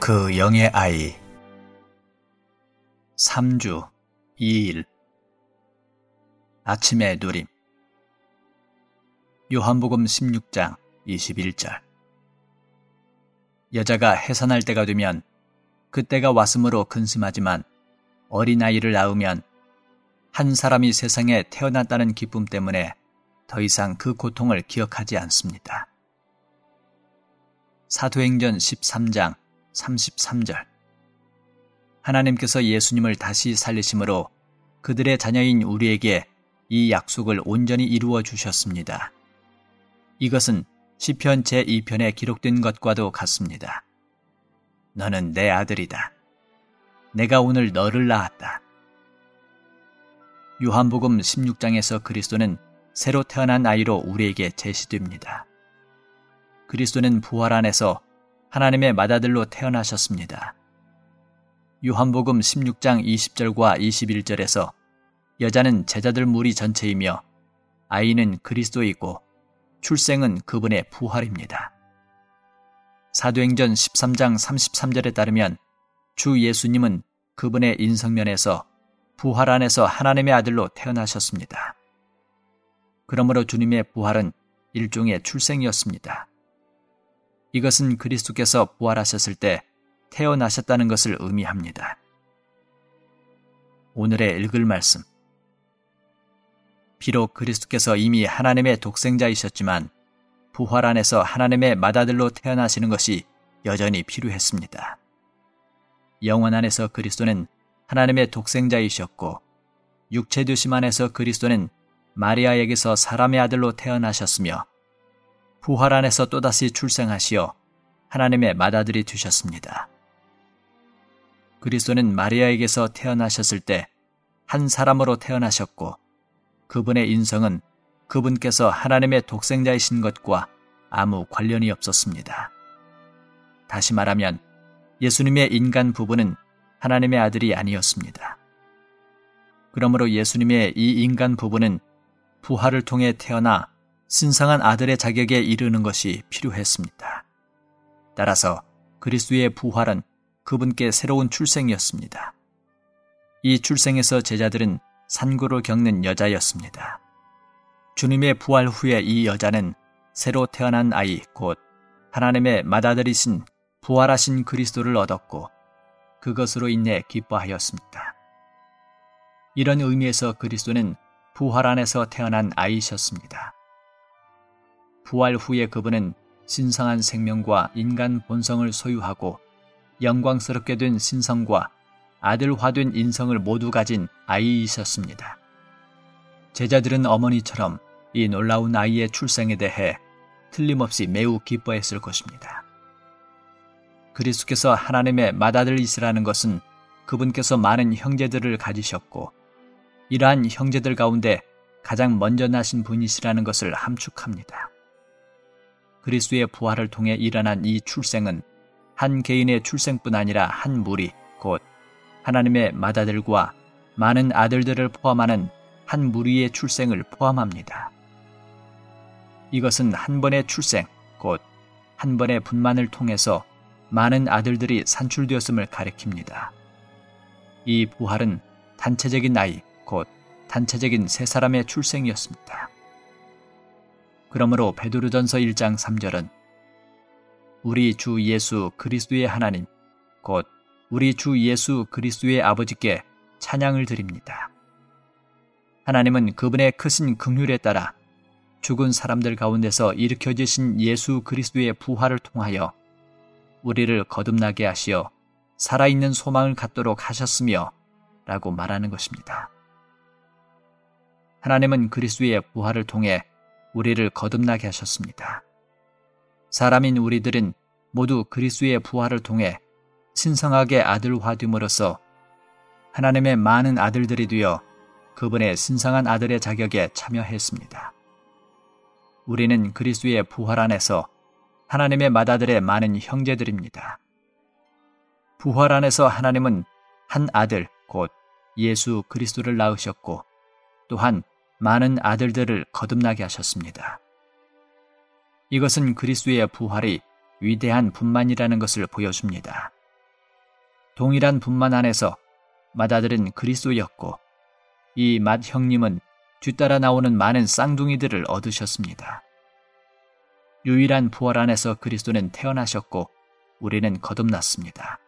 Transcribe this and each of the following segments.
그 영의 아이. 3주 2일. 아침의 누림. 요한복음 16장 21절. 여자가 해산할 때가 되면 그때가 왔으므로 근심하지만 어린아이를 낳으면 한 사람이 세상에 태어났다는 기쁨 때문에 더 이상 그 고통을 기억하지 않습니다. 사도행전 13장 33절 하나님께서 예수님을 다시 살리심으로 그들의 자녀인 우리에게 이 약속을 온전히 이루어 주셨습니다. 이것은 시편 제2편에 기록된 것과도 같습니다. 너는 내 아들이다. 내가 오늘 너를 낳았다. 요한복음 16장에서 그리스도는 새로 태어난 아이로 우리에게 제시됩니다. 그리스도는 부활 안에서 하나님의 맏아들로 태어나셨습니다. 요한복음 16장 20절과 21절에서 여자는 제자들 무리 전체이며 아이는 그리스도이고 출생은 그분의 부활입니다. 사도행전 13장 33절에 따르면 주 예수님은 그분의 인성면에서 부활 안에서 하나님의 아들로 태어나셨습니다. 그러므로 주님의 부활은 일종의 출생이었습니다. 이것은 그리스도께서 부활하셨을 때 태어나셨다는 것을 의미합니다. 오늘의 읽을 말씀. 비록 그리스도께서 이미 하나님의 독생자이셨지만 부활 안에서 하나님의 맏아들로 태어나시는 것이 여전히 필요했습니다. 영원 안에서 그리스도는 하나님의 독생자이셨고 육체 되심 안에서 그리스도는 마리아에게서 사람의 아들로 태어나셨으며 부활 안에서 또다시 출생하시어 하나님의 맏아들이 되셨습니다. 그리스도는 마리아에게서 태어나셨을 때 한 사람으로 태어나셨고 그분의 인성은 그분께서 하나님의 독생자이신 것과 아무 관련이 없었습니다. 다시 말하면 예수님의 인간 부분은 하나님의 아들이 아니었습니다. 그러므로 예수님의 이 인간 부분은 부활을 통해 태어나 신성한 아들의 자격에 이르는 것이 필요했습니다. 따라서 그리스도의 부활은 그분께 새로운 출생이었습니다. 이 출생에서 제자들은 산고를 겪는 여자였습니다. 주님의 부활 후에 이 여자는 새로 태어난 아이 곧 하나님의 맏아들이신 부활하신 그리스도를 얻었고 그것으로 인해 기뻐하였습니다. 이런 의미에서 그리스도는 부활 안에서 태어난 아이셨습니다. 부활 후에 그분은 신성한 생명과 인간 본성을 소유하고 영광스럽게 된 신성과 아들화된 인성을 모두 가진 아이이셨습니다. 제자들은 어머니처럼 이 놀라운 아이의 출생에 대해 틀림없이 매우 기뻐했을 것입니다. 그리스도께서 하나님의 맏아들이시라는 것은 그분께서 많은 형제들을 가지셨고 이러한 형제들 가운데 가장 먼저 나신 분이시라는 것을 함축합니다. 그리스도의 부활을 통해 일어난 이 출생은 한 개인의 출생뿐 아니라 한 무리, 곧 하나님의 맏아들과 많은 아들들을 포함하는 한 무리의 출생을 포함합니다. 이것은 한 번의 출생, 곧 한 번의 분만을 통해서 많은 아들들이 산출되었음을 가리킵니다. 이 부활은 단체적인 아이, 곧 단체적인 세 사람의 출생이었습니다. 그러므로 베드로전서 1장 3절은 우리 주 예수 그리스도의 하나님 곧 우리 주 예수 그리스도의 아버지께 찬양을 드립니다. 하나님은 그분의 크신 긍휼에 따라 죽은 사람들 가운데서 일으켜지신 예수 그리스도의 부활을 통하여 우리를 거듭나게 하시어 살아있는 소망을 갖도록 하셨으며 라고 말하는 것입니다. 하나님은 그리스도의 부활을 통해 우리를 거듭나게 하셨습니다. 사람인 우리들은 모두 그리스도의 부활을 통해 신성하게 아들화됨으로써 하나님의 많은 아들들이 되어 그분의 신성한 아들의 자격에 참여했습니다. 우리는 그리스도의 부활 안에서 하나님의 맏아들의 많은 형제들입니다. 부활 안에서 하나님은 한 아들, 곧 예수 그리스도를 낳으셨고 또한 많은 아들들을 거듭나게 하셨습니다. 이것은 그리스도의 부활이 위대한 분만이라는 것을 보여줍니다. 동일한 분만 안에서 맏아들은 그리스도였고 이 맏 형님은 뒤따라 나오는 많은 쌍둥이들을 얻으셨습니다. 유일한 부활 안에서 그리스도는 태어나셨고 우리는 거듭났습니다.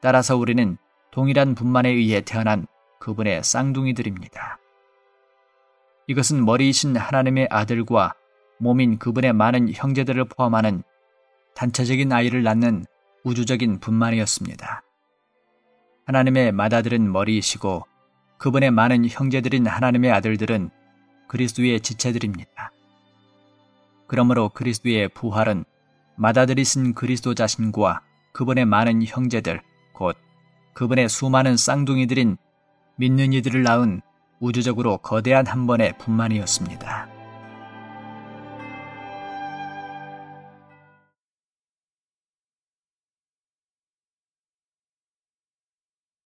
따라서 우리는 동일한 분만에 의해 태어난 그분의 쌍둥이들입니다. 이것은 머리이신 하나님의 아들과 몸인 그분의 많은 형제들을 포함하는 단체적인 아이를 낳는 우주적인 분만이었습니다. 하나님의 맏아들은 머리이시고 그분의 많은 형제들인 하나님의 아들들은 그리스도의 지체들입니다. 그러므로 그리스도의 부활은 맏아들이신 그리스도 자신과 그분의 많은 형제들, 곧 그분의 수많은 쌍둥이들인 믿는 이들을 낳은 우주적으로 거대한 한 번의 분만이었습니다.